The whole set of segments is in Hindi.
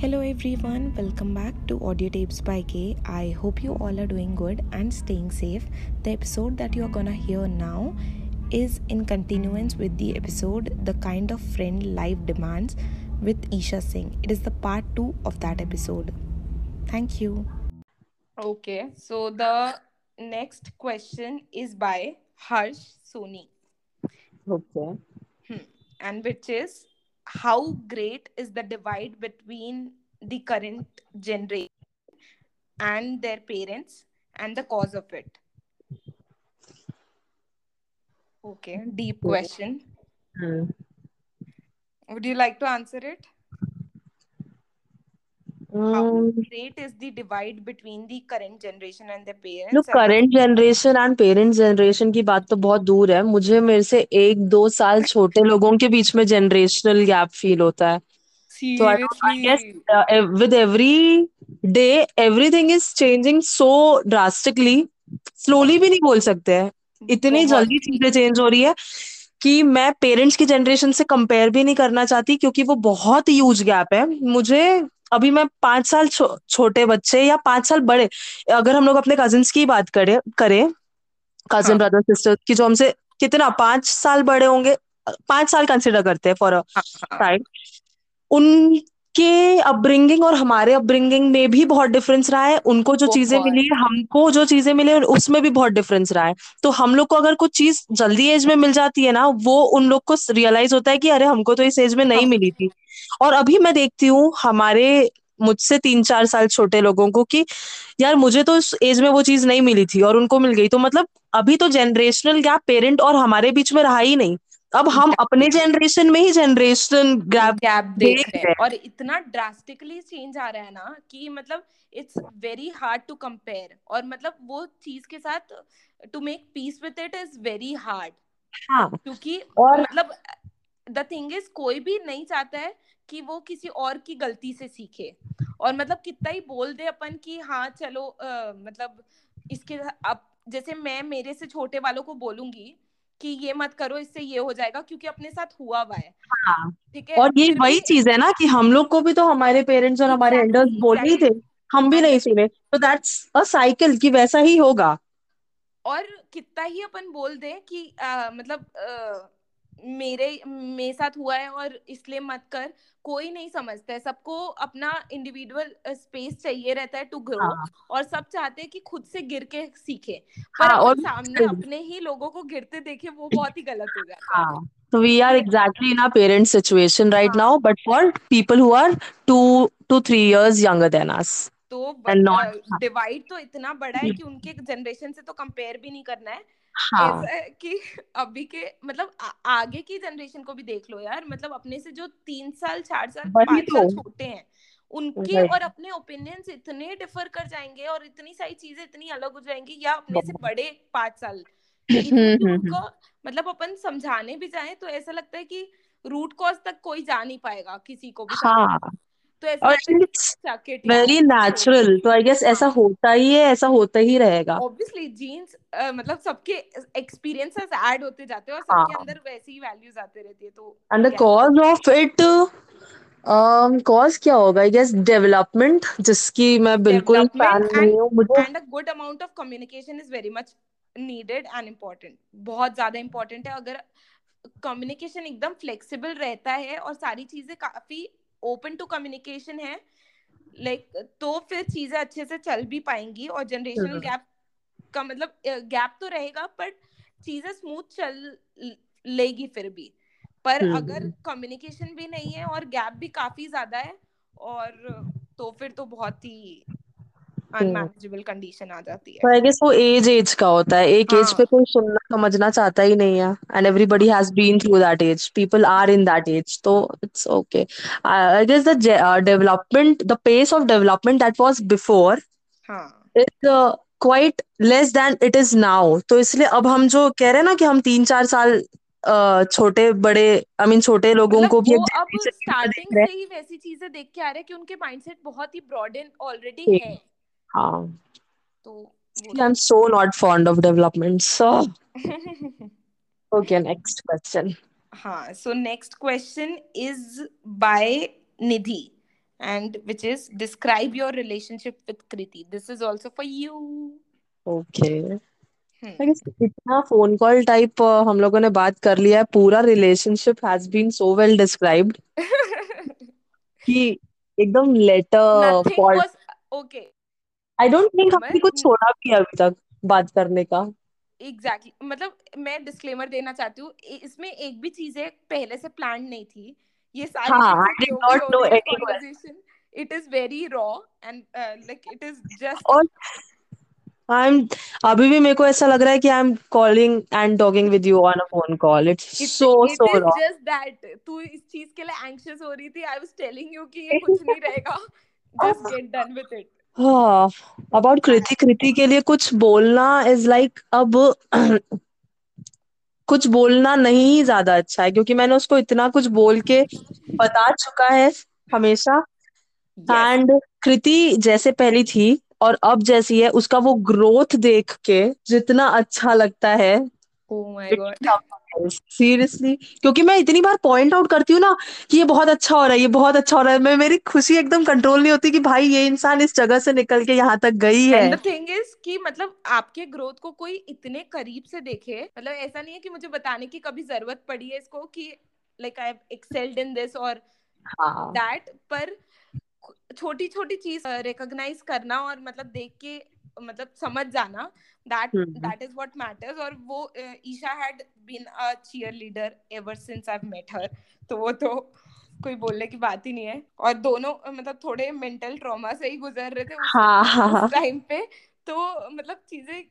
Hello everyone, welcome back to Audio Tapes by K. I hope you all are doing good and staying safe. The episode that you are gonna hear now is in continuance with the episode The Kind of Friend Life Demands with Isha Singh. It is the part 2 of that episode. Thank you. Okay, so the next question is by Harsh Soni. Okay. Hmm. And which is how great is the divide between the current generation and their parents and the cause of it? Okay, deep question. Hmm. Would you like to answer it? How Um, great is the divide between the current generation and their parents? लोग and the- current generation and की बात तो बहुत दूर है। मुझे मेरे से एक दो साल छोटे लोगों के बीच में जनरेशनल गैप फील होता है। तो I I guess with every day everything is changing so drastically slowly भी नहीं बोल सकते हैं। इतनी जल्दी चीज़ें चेंज हो रही है कि मैं पेरेंट्स की जनरेशन से कंपेयर भी नहीं करना चाहती क्योंकि वो बहुत ह्यूज गैप है। मुझे अभी मैं पाँच साल छो, छोटे बच्चे या पाँच साल बड़े अगर हम लोग अपने कजिन की बात करें करें कजिन ब्रदर सिस्टर की जो हमसे कितना पाँच साल बड़े होंगे पाँच साल कंसिडर करते हैं फॉर अ टाइम टाइम उनके अपब्रिंगिंग और हमारे अपब्रिंगिंग में भी बहुत डिफरेंस रहा है। उनको जो चीज़ें मिली है हमको जो चीज़ें मिली है उसमें भी बहुत डिफरेंस रहा है। तो हम लोग को अगर कुछ चीज़ जल्दी एज में मिल जाती है ना वो उन लोग को रियलाइज़ होता है कि अरे हमको तो इस एज में नहीं मिली थी। और अभी मैं देखती हूँ हमारे मुझसे तीन चार साल छोटे लोगों को कि यार मुझे तो इस एज में वो चीज़ नहीं मिली थी और उनको मिल गई। तो मतलब अभी तो जनरेशनल गैप पेरेंट और हमारे बीच में रहा ही नहीं। अब हम अपने जनरेशन में ही जनरेशन गैप गैप देख रहे हैं। और इतना ड्रास्टिकली चेंज आ रहा है ना कि मतलब it's very hard to compare और मतलब वो चीज़ के साथ to make peace with it is very hard हाँ। क्योंकि और मतलब द थिंग इज़ कोई भी नहीं चाहता है कि वो किसी और की गलती से सीखे। और मतलब कितना ही बोल दे अपन कि हाँ चलो अ, मतलब इसके अब जैसे मैं मेरे से छोटे वालों को बोलूँगी कि ये मत करो इससे ये हो जाएगा क्योंकि अपने साथ हुआ हुआ है। हाँ। ठीक है? और ये वही चीज़ है ना कि हम लोग को भी तो हमारे पेरेंट्स और हमारे एल्डर्स बोल ही थे। हम भी नहीं सुने तो दैट्स अ साइकिल कि वैसा ही होगा। और कितना ही अपन बोल दें कि आ, मतलब अ, मेरे मेरे साथ हुआ है और इसलिए मत कर। कोई नहीं समझता है। सबको अपना इंडिविजुअल स्पेस चाहिए रहता है टू ग्रो हाँ। और सब चाहते हैं कि खुद से गिर के सीखे। पर हाँ और सामने अपने ही लोगों को गिरते देखे वो बहुत ही गलत हो जाता है। हाँ so we are exactly in our parents situation right हाँ। now but for people who are two to three years younger than us. तो डिवाइड तो इतना बड़ा है कि उनके जनरेशन से तो कंपेयर भी नहीं करना है। हाँ। ऐसा है कि अभी के मतलब आ, आगे की जनरेशन को भी देख लो यार मतलब अपने से जो तीन साल चार साल पाँच तो। साल छोटे हैं उनके और अपने ओपिनियंस इतने डिफर कर जाएँगे और इतनी सारी चीज़ें इतनी अलग हो जाएँगी या अपने से बड़े पाँच साल हम्म कि हम्म उनको हम्म। मतलब अपन समझाने भी जाए तो ऐसा लगता है कि रूट कॉज तक कोई जा नहीं पाएगा किसी को भी हाँ। तो ऐसा वेरी नेचुरल तो आई गेस ऐसा हाँ। होता ही है ऐसा होता ही रहेगा। ऑब्वियसली जीन्स मतलब सबके एक्सपीरियंसेस ऐड होते जाते हैं और सबके हाँ। अंदर वैसी ही वैल्यूज़ आते रहती है तो and the cause of it cause क्या होगा? आई गेस डेवलपमेंट जिसकी मैं बिल्कुल फ़ैन नहीं हूँ मुझे and a good amount of communication is very much needed and important बहुत ज़्यादा इम्पोर्टेंट है अगर कम्युनिकेशन एकदम फ्लेक्सिबल रहता है और सारी चीज़ें काफ़ी ओपन टू कम्युनिकेशन है लाइक like, तो फिर चीज़ें अच्छे से चल भी पाएँगी और जनरेशनल हम्म। गैप का मतलब गैप तो रहेगा बट चीज़ें स्मूथ चल लेगी फिर भी। पर अगर हम्म। कम्युनिकेशन भी नहीं है और गैप भी काफ़ी ज़्यादा है और तो फिर तो बहुत ही हम्म अनमैनेजेबल कंडीशन आ जाती है। आई गेस वो एज एज का होता है। एक एज पे हाँ। कोई सुनना समझना चाहता ही नहीं है। And everybody has been through that age people are in that age तो it's okay I guess the development the pace of development that was before हाँ। Is quite less than it is now तो इसलिए अब हम जो कह रहे हैं ना कि हम तीन चार साल अ, छोटे बड़े आई मीन छोटे लोगों मतलब को भी वो एक अब जनरेशन की तरह स्टार्टिंग रहे से ही वैसी चीज़ें देख के आ रहे हैं कि उनके माइंडसेट बहुत ही ब्रॉडन ऑलरेडी हैं। है हाँ तो वो आई एम चीज so not fond of development so okay next question हाँ so next question is by Nidhi and which is describe your relationship with Kriti. This is also for you. Okay. Hmm. I guess इतना फोन कॉल टाइप हम लोगों ने बात कर लिया है पूरा relationship has been so well described कि एकदम letter Nothing pod was okay. I don't think हमने कुछ छोड़ा भी है अभी तक बात करने का। Exactly exactly. मतलब मैं डिस्क्लेमर देना चाहती हूँ इसमें एक भी चीज़ें पहले से प्लान नहीं थी। ये सारी हाँ आई डिड नॉट नो रही है anyone it is very raw and like it is just और आई एम अभी भी मेरे को ऐसा लग रहा है कि I am calling and talking with you on a phone call it's it so it so is raw just that तू इस चीज़ के लिए एंग्शियस हो रही थी आई वाज टेलिंग यू कि ये कुछ नहीं रहेगा। Just get done with it हाँ अबाउट कृति कृति के लिए कुछ बोलना इज़ लाइक अब कुछ बोलना नहीं ही ज़्यादा अच्छा है क्योंकि मैंने उसको इतना कुछ बोल के बता चुका है हमेशा। एंड कृति जैसे पहली थी और अब जैसी है उसका वो ग्रोथ देख के जितना अच्छा लगता है। ओ माय गॉड सीरियसली क्योंकि मैं इतनी बार पॉइंट आउट करती हूँ ना कि ये बहुत अच्छा हो रहा है ये बहुत अच्छा हो रहा है। मैं मेरी खुशी एकदम कंट्रोल नहीं होती कि भाई ये इंसान इस जगह से निकल के यहाँ तक गई है। थिंग इज़ कि मतलब आपके ग्रोथ को कोई इतने करीब से देखे मतलब ऐसा नहीं है कि मुझे बताने की कभी ज़रूरत पड़ी है इसको कि like I have excelled in this और दैट पर छोटी छोटी चीज़ रिकॉग्नाइज करना और मतलब देख के मतलब समझ जाना that. That is what matters और वो Isha had been a cheerleader ever since I met her तो वो तो कोई बोलने की बात ही नहीं है। और दोनों मतलब थोड़े मेंटल ट्रॉमा से ही गुजर रहे थे उस हाँ हाँ टाइम पे। तो मतलब चीज़ें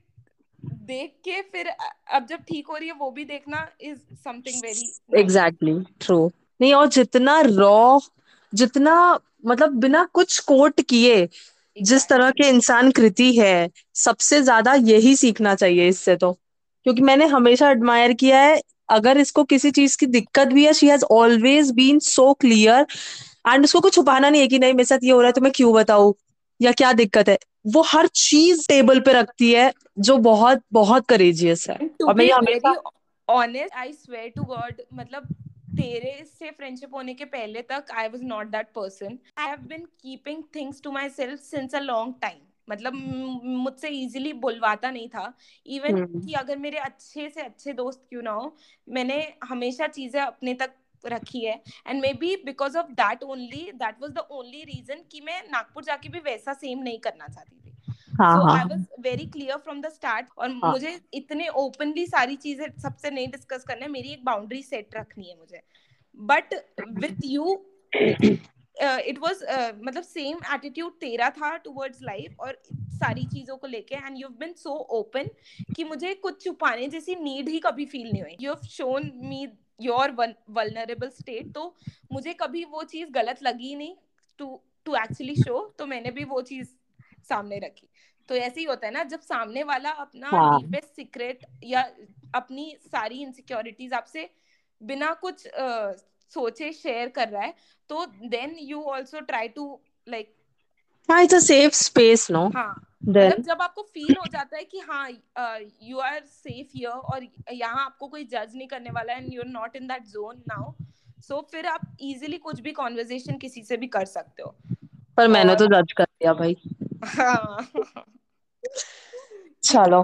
देख के फिर अब जब ठीक हो रही है वो भी देखना is something very exactly true नहीं और जितना रॉ जितना मतलब बिना कुछ कोट किए जिस तरह के इंसान कृति है सबसे ज़्यादा यही सीखना चाहिए इससे तो। क्योंकि मैंने हमेशा एडमायर किया है अगर इसको किसी चीज़ की दिक्कत भी है she has always been so clear and उसको कुछ छुपाना नहीं है कि नहीं मेरे साथ ये हो रहा है तो मैं क्यों बताऊँ या क्या दिक्कत है। वो हर चीज़ टेबल पे रखती है जो बहुत बहुत करेजियस है। और मैं हमेशा honest I swear to God मतलब तेरे से फ्रेंडशिप होने के पहले तक I was not that person I have been keeping things to my self since a long time मतलब मुझसे इजीली बुलवाता नहीं था. Even hmm. कि अगर मेरे अच्छे से अच्छे दोस्त क्यों ना हो मैंने हमेशा चीज़ें अपने तक रखी है. And maybe because of that only that was the only reason कि मैं नागपुर जाके भी वैसा सेम नहीं करना चाहती थी. So I was very clear from the start और हाँ। मुझे इतने ओपनली सारी चीज़ें सबसे नहीं डिस्कस करना है मेरी एक बाउंड्री सेट रखनी है मुझे। But with you it was मतलब सेम एटीट्यूड तेरा था टुवर्ड्स लाइफ और सारी चीज़ों को लेके and you been so open कि मुझे कुछ छुपाने जैसी नीड ही कभी फील नहीं हुई। You have shown me your vulnerable state तो मुझे कभी वो चीज़ गलत लगी नहीं टू टू एक्चुअली शो तो मैंने भी वो चीज़ सामने रखी। तो ऐसे ही होता है ना जब सामने वाला अपना हाँ। डीपेस्ट सीक्रेट या अपनी सारी इनसिक्योरिटीज आपसे बिना कुछ अ, सोचे शेयर कर रहा है तो then you also try to like हाँ it's a safe space no हाँ। मतलब जब आपको फील हो जाता है कि हाँ यू आर सेफ़ हियर और यहाँ आपको कोई जज नहीं करने वाला है and you are not in that zone now so फिर आप इजीली कुछ भी कॉन्वर्जेशन किसी से भी कर सकते हो। पर मैंने और- तो जज कर दिया भाई। हाँ चलो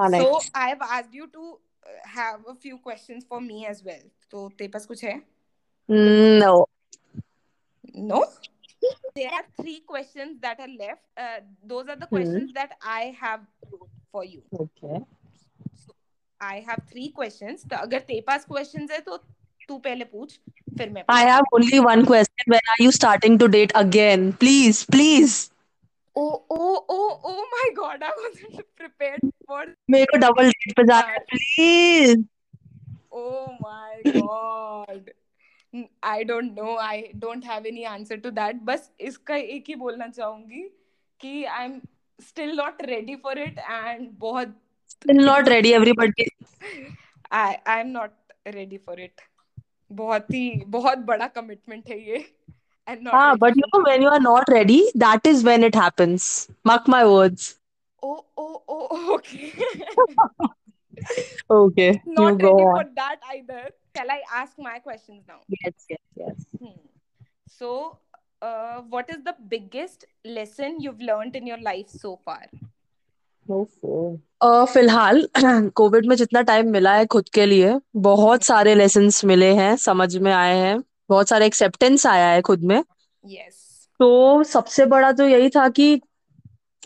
हाँ so. I have asked you to uh, have a few questions for me as well. तो तेरे पास कुछ है? no No. There are three questions that are left. Uh, those are the questions hmm. that I have for you. okay I have three questions. तो अगर तेरे पास questions है तो तू पहले पूछ फिर मैं I have only one question when are you starting to date again please please Oh oh oh oh my God! I wasn't prepared for. मेरे को डबल डेट पे जाना है please Oh my God! I don't know. I don't have any answer to that. बस इसका एक ही बोलना चाहूँगी कि I'm still not ready for it and बहुत still not ready everybody I I'm not ready for it. बहुत ही बहुत बड़ा commitment है ये and not हाँ ready but you know when you are not ready that is when it happens mark my words Oh oh oh okay. okay you not go ready on for that either. Shall I ask my questions now? yes yes yes Hmm. So uh, what is the biggest lesson you've learned in your life so far uh, फ़िलहाल कोविड में जितना टाइम मिला है खुद के लिए बहुत सारे लेसन मिले हैं समझ में आए हैं बहुत सारे एक्सेप्टेंस आया है खुद में। Yes. तो सबसे बड़ा तो यही था कि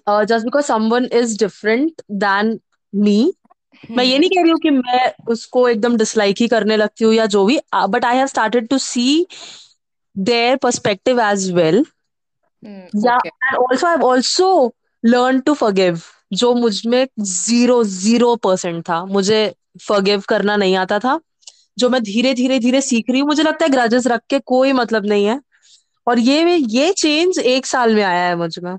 just because someone is different than me मैं ये नहीं कह रही हूँ कि मैं उसको एकदम डिसलाइक ही करने लगती हूँ या जो भी but I have started to see their perspective as well या and also I learn to forgive जो मुझमें ज़ीरो ज़ीरो परसेंट था। मुझे फॉरगिव करना नहीं आता था। जो मैं धीरे धीरे धीरे सीख रही हूँ मुझे लगता है ग्रजेस रख के कोई मतलब नहीं है और ये ये चेंज एक साल में आया है मुझमें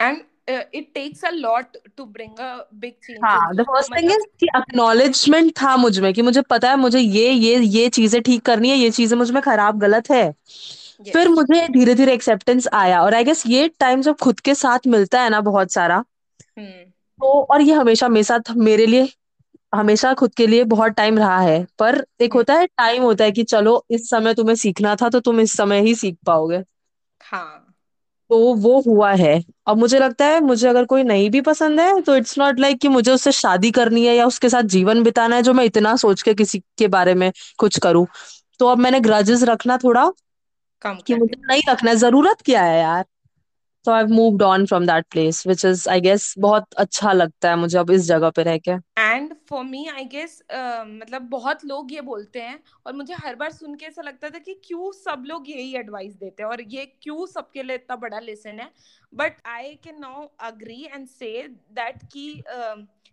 and it takes a lot to bring a big change हाँ द फ़र्स्ट थिंग इज़ कि एक्नॉलेजमेंट था मुझमें कि मुझे पता है मुझे ये ये ये चीज़ें ठीक करनी है ये चीज़ें मुझमें खराब गलत है yes. फिर मुझे धीरे धीरे एक्सेप्टेंस आया और आई गेस ये टाइम जब खुद के साथ मिलता है ना बहुत सारा hmm. तो और ये हमेशा मेरे साथ मेरे लिए हमेशा खुद के लिए बहुत टाइम रहा है पर एक hmm. होता है टाइम होता है कि चलो इस समय तुम्हें सीखना था तो तुम इस समय ही सीख पाओगे। हाँ। तो वो हुआ है। अब मुझे लगता है मुझे अगर कोई नहीं भी पसंद है तो इट्स नॉट लाइक कि मुझे उससे शादी करनी है या उसके साथ जीवन बिताना है जो मैं इतना सोच के किसी के बारे में कुछ करूँ। तो अब मैंने ग्रजेस रखना थोड़ा कम कि मुझे नहीं रखना है। ज़रूरत क्या है यार? तो I moved on from that place which is I guess बहुत अच्छा लगता है मुझे अब इस जगह पे रह के and for me I guess मतलब बहुत लोग ये बोलते हैं और मुझे हर बार सुन के ऐसा लगता था कि क्यों सब लोग यही एडवाइस देते हैं और ये क्यों सबके लिए इतना बड़ा लेसन है but I can now agree and say that कि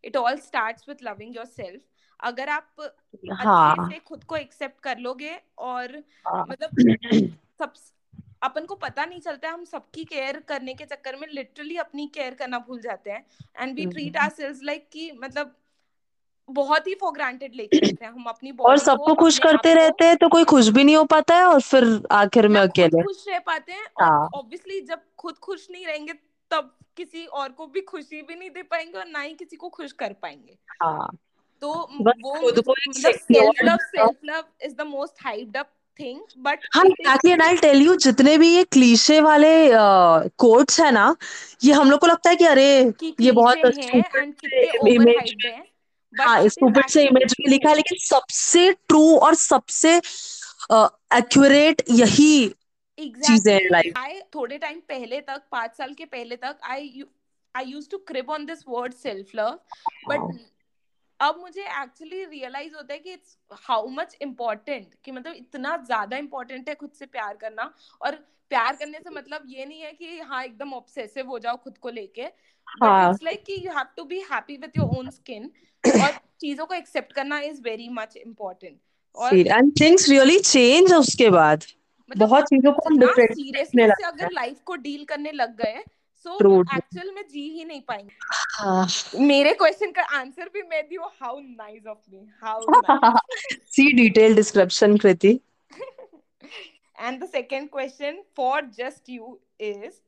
it all starts with loving your self अगर आप हाँ. अच्छे से खुद को एक्सेप्ट कर लोगे और हाँ. मतलब सब अपन को पता नहीं चलता है हम सबकी केयर करने के चक्कर में लिटरली अपनी केयर करना भूल जाते हैं। And we treat our selves like कि मतलब बहुत ही फॉर ग्रांटेड लेके रहते हैं हम अपनी और सबको खुश करते रहते हैं तो कोई खुश भी नहीं हो पाता है और फिर आखिर में अकेले। खुश रह पाते हैं और ऑब्वियसली हाँ। जब खुद खुश नहीं रहेंगे तब किसी और को भी खुशी भी नहीं दे पाएँगे और ना ही किसी को खुश कर पाएँगे। हाँ। तो वो मतलब self love self love is the most hyped up thing but हाँ exactly and I tell you जितने भी ये क्लीशे वाले कोट्स है ना ये हम लोग को लगता है कि अरे कि ये बहुत इमेज हाँ स्टूपिड से इमेज में लिखा है लेकिन सबसे ट्रू और सबसे एक्यूरेट यही चीज़ें लाइफ आई थोड़े टाइम पहले तक पाँच साल के पहले तक I I use to creep on this word self love but अब मुझे एक्चुअली रियलाइज़ होता है कि इट्स हाउ मच इम्पोर्टेंट कि मतलब इतना ज़्यादा इम्पोर्टेंट है खुद से प्यार करना। और प्यार करने से मतलब ये नहीं है कि हाँ एकदम ऑब्सेसिव हो जाओ खुद को लेके। बट इट्स लाइक कि you have to be happy with your own skin और चीज़ों को एक्सेप्ट करना इज़ वेरी मच इम्पोर्टेंट और एंड थिंग्स रियली चेंज उसके बाद। मतलब बहुत चीज़ों को हम डिफरेंट सीरियसली अगर लाइफ को डील करने लग गए सो एक्चुअल में जी ही नहीं पाएँगे हाँ. मेरे क्वेश्चन का आंसर भी मैं दी how nice of me how see detail description Kriti and the second question for just you is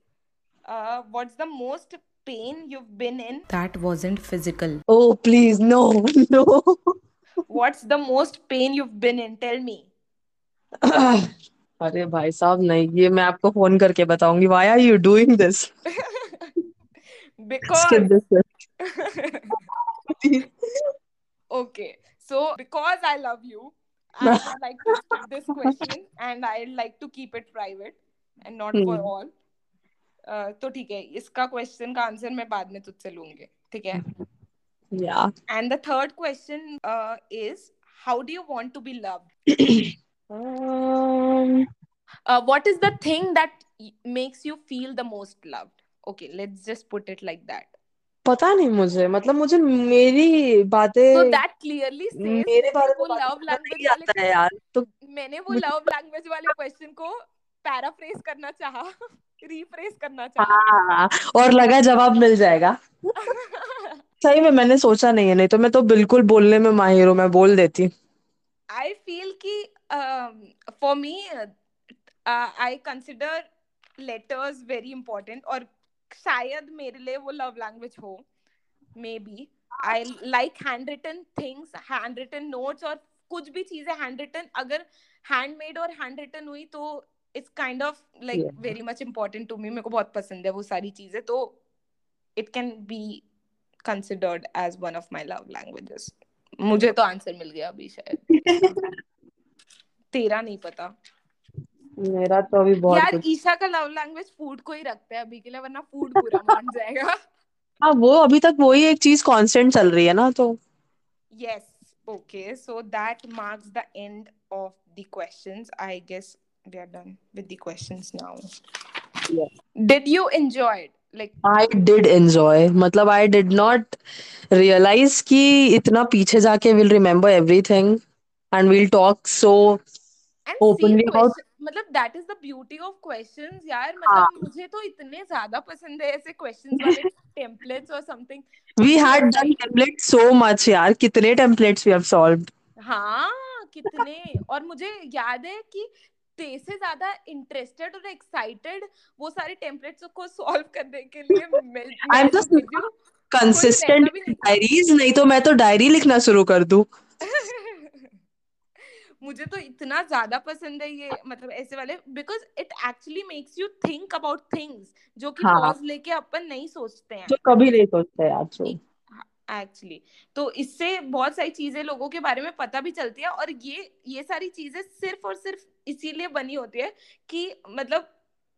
uh, what's the most pain you've been in that wasn't physical oh please no no what's the most pain you've been in tell me अरे भाई साहब नहीं ये मैं आपको फ़ोन करके बताऊँगी। Why are you doing this skip this okay so because I love you I like this question and I like to keep it private and not for all तो ठीक है इसका क्वेश्चन का आंसर मैं बाद में तुझसे लूँगी ठीक है? या and the third question is how do you want to be loved um, uh, what is the thing that makes you feel the most loved? Okay let's just put it like that. पता नहीं मुझे मतलब मुझे मेरी बातें so that clearly says मेरे बारे में लव लैंग्वेज आता है यार तो मैंने वो लव लैंग्वेज वाले क्वेश्चन को पैराफ्रेज करना चाहा रीफ्रेज करना चाहा। हाँ, और लगा जवाब मिल जाएगा। सही में मैंने सोचा नहीं है नहीं तो मैं तो बिल्कुल बोलने में माहिर हूँ मैं बोल देती। आई फील कि for me I consider letters very important और शायद मेरे लिए वो लव लैंग्वेज हो maybe I like handwritten things handwritten notes और कुछ भी चीज़ें हैंड रिटन अगर हैंडमेड और हैंड रिटन हुई तो it's kind of like very much important to me मेरे को बहुत पसंद है वो सारी चीज़ें तो it can be considered as one of my love languages मुझे तो आंसर मिल गया अभी शायद। तेरा नहीं पता। मेरा तो अभी बहुत यार ईशा का लव लैंग्वेज फ़ूड को ही रखते हैं अभी के लिए वरना फ़ूड पूरा मान जाएगा। हाँ वो अभी तक वही एक चीज़ कांस्टेंट चल रही है ना तो। Yes okay so that marks the end of the questions. I guess we are done with the questions now. Yeah. did you enjoy it? Like I did enjoy मतलब आई डिड नॉट रियलाइज़ कि इतना पीछे जाके will remember everything and will talk so and Openly about- question मतलब that is the beauty of questions यार हाँ. मतलब मुझे तो इतने ज़्यादा पसंद है ऐसे questions वाले templates or something we had done he- template so much यार कितने टेम्पलेट्स वी हैव सॉल्व्ड हाँ कितने। और मुझे याद है कि ते से ज़्यादा इंटरेस्टेड और एक्साइटेड वो सारे टेम्पलेट्स को सॉल्व करने के लिए I am just consistent. Diaries नहीं। तो मैं तो डायरी लिखना शुरू कर दूँ। मुझे तो इतना ज़्यादा पसंद है ये मतलब ऐसे वाले because it actually makes you think about things जो कि हाँ। पॉज लेके अपन नहीं सोचते हैं। जो कभी नहीं सोचते यार एक्चुअली तो इससे बहुत सारी चीज़ें लोगों के बारे में पता भी चलती है और ये ये सारी चीज़ें सिर्फ़ और सिर्फ़ इसीलिए बनी होती है कि मतलब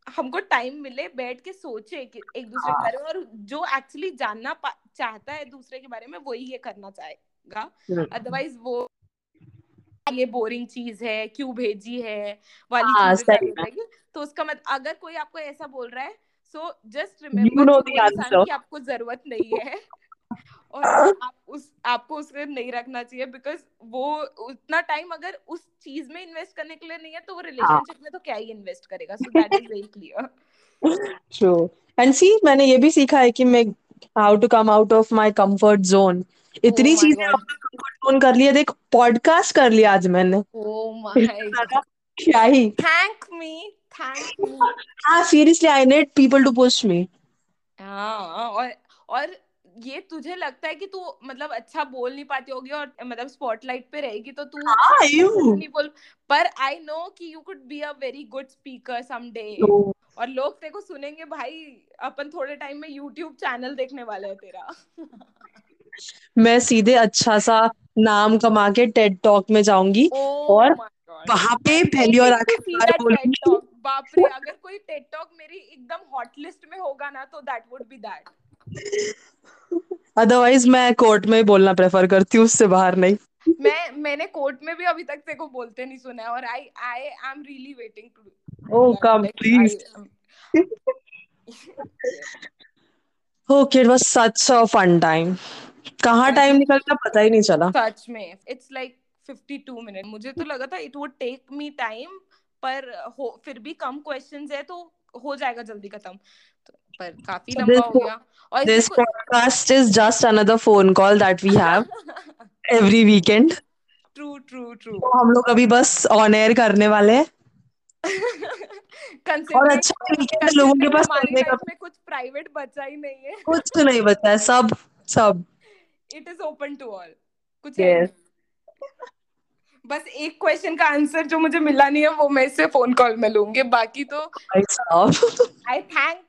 हमको टाइम मिले बैठ के सोचे कि एक दूसरे के हाँ। बारे में और जो एक्चुअली जानना चाहता है दूसरे के बारे में वही ये करना चाहेगा हम्म। अदरवाइज़ वो ये बोरिंग चीज़ है क्यों भेजी है वाली हाँ, चीज़ें हो। जाएगी तो उसका मत अगर कोई आपको ऐसा बोल रहा है सो जस्ट रिमेम्बर आपको ज़रूरत नहीं है और आप उस आपको उसको नहीं रखना चाहिए बिकॉज़ वो उतना टाइम अगर उस चीज़ में इन्वेस्ट करने के लिए नहीं है तो वो रिलेशनशिप में तो क्या ही इन्वेस्ट करेगा? So that is very clear true and see मैंने ये भी सीखा है कि मैं how to come out of my comfort zone इतनी Oh चीज़ें कंफर्ट जोन कर लिया देख पॉडकास्ट कर लिया आज मैंने। ओ माय क्या ही। थैंक मी थैंक मी हाँ seriously I need people to push me हाँ और और ये तुझे लगता है कि तू मतलब अच्छा बोल नहीं पाती होगी और मतलब स्पॉटलाइट पे रहेगी तो तू हाँ अच्छे नहीं बोल पर आई नो कि you could be a very good speaker someday और लोग तेरे को सुनेंगे भाई अपन थोड़े टाइम में यूट्यूब चैनल देखने वाले हैं तेरा। मैं सीधे अच्छा सा नाम कमा के टेड टॉक में जाऊँगी Oh और वहाँ पे पहली और आखिरी बोलूँगी। बाप रे अगर कोई टेड टॉक मेरी एकदम हॉट लिस्ट में होगा ना तो that would be that otherwise मैं कोर्ट में ही बोलना प्रेफर करती हूँ उससे बाहर नहीं। मैं मैंने कोर्ट में भी अभी तक तेरे को बोलते नहीं सुना है और I I am really waiting to Oh, come, please. Okay it was such a fun time कहाँ टाइम निकल गया पता ही नहीं चला। सच में इट्स लाइक 52 मिनट मुझे तो लगा था it would take me time पर हो फिर भी कम क्वेश्चंस है तो हो जाएगा जल्दी खत्म। तो, पर काफ़ी लंबा हो गया। और this podcast is just another phone call that we have every weekend true true true तो हम लोग अभी बस ऑन एयर करने वाले हैं। और अच्छा वीकेंड लोगों के पास करने का में कुछ प्राइवेट बचा ही नहीं है। कुछ तो नहीं बचा है सब सब। It is open to all कुछ है Yes. बस एक क्वेश्चन का आंसर जो मुझे मिला नहीं है वो मैं इससे फ़ोन कॉल में लूँगी। बाकी तो आई थैंक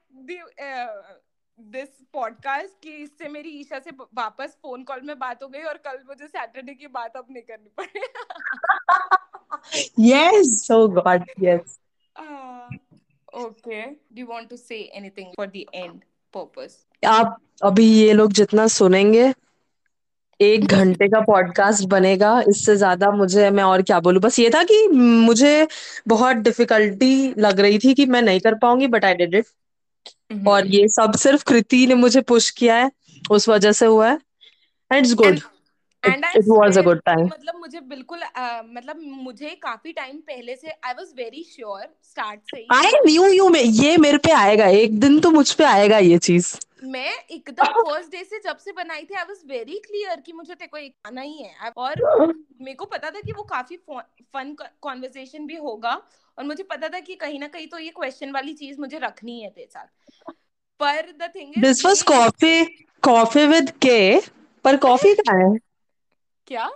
दिस पॉडकास्ट कि इससे मेरी ईशा से वापस फ़ोन कॉल में बात हो गई और कल मुझे सैटरडे की बात अब नहीं करनी पड़ी। Yes oh God yes okay do you want to say anything for the end purpose आप अभी ये लोग जितना सुनेंगे एक घंटे का पॉडकास्ट बनेगा इससे ज़्यादा मुझे मैं और क्या बोलूँ? बस ये था कि मुझे बहुत डिफिकल्टी लग रही थी कि मैं नहीं कर पाऊँगी बट आई डिड इट। और ये सब सिर्फ़ कृति ने मुझे पुश किया है उस वजह से हुआ है and it's good and it was a good time. मतलब मुझे बिल्कुल अ, मतलब मुझे काफ़ी टाइम पहले से I was very sure start से ही। आई न्यू यू में ये मेरे पे आएगा एक दिन तो मुझ पे आएगा ये चीज़। मैं एकदम फ़र्स्ट डे से जब से बनाई थी आई वाज वेरी क्लियर कि मुझे तेरे को एक आना ही है। और मेरे को पता था कि वो काफ़ी फन कॉन्वर्सेशन भी होगा और मुझे पता था कि कहीं ना कहीं तो ये क्वेश्चन वाली चीज़ मुझे रखनी है तेरे साथ। पर the thing is this was coffee coffee with के पर कॉफ़ी कहाँ है? क्या?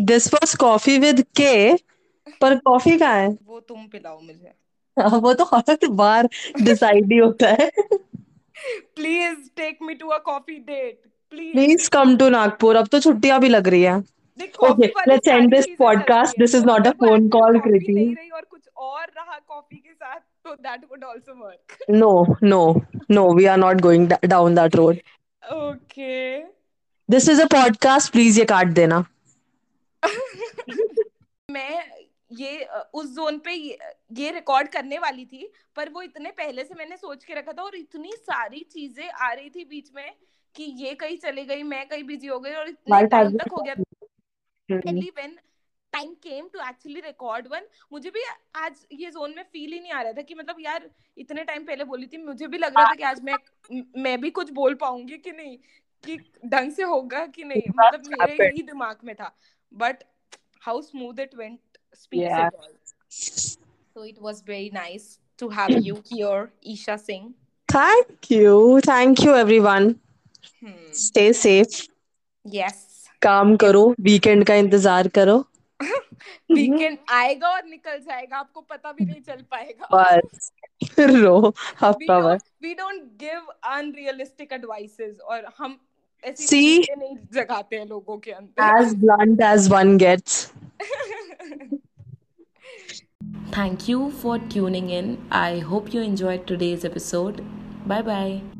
दिस वॉज़ कॉफ़ी विद के पर कॉफ़ी कहाँ है? वो तुम पिलाओ मुझे। वो तो हर बार डिसाइड ही होता है। Please take me to a coffee date please please come to Nagpur अब तो छुट्टियाँ भी लग रही है। Okay, वाली let's end सारी this चीज़ें चलती podcast. है। This is और वो कुछ और रहा कॉफ़ी के साथ तो that would also work no, no, we are not going da- down that road. Okay This is a podcast. Please ये काट देना. मैं ये उस जोन पे ये, रिकॉर्ड करने वाली थी पर वो इतने पहले से मैंने सोच के रखा था और इतनी सारी चीज़ें आ रही थी बीच में कि ये कहीं चली गई मैं कहीं बिज़ी हो गई और इतने टाइम तक हो गया when time came to actually record one मुझे भी आज ये जोन में फील ही नहीं आ रहा था कि मतलब यार इतने टाइम पहले बोली थी मुझे भी लग रहा था कि आज मैं मैं भी कुछ बोल पाऊँगी कि नहीं कि ढंग से होगा कि नहीं मतलब मेरे ही दिमाग में था but how smooth it went speaks Yeah. It all so it was very nice to have you here isha singh Thank you. Thank you, everyone. hmm. Stay safe. yes काम करो वीकेंड का इंतज़ार करो वीकेंड आएगा और निकल जाएगा आपको पता भी नहीं चल पाएगा बस रो हफ़्ता भर we don't give unrealistic advices और हम ऐसी See? उम्मीदें नहीं जगाते हैं लोगों के अंदर as blunt as one gets Thank you for tuning in. I hope you enjoyed today's episode. Bye bye.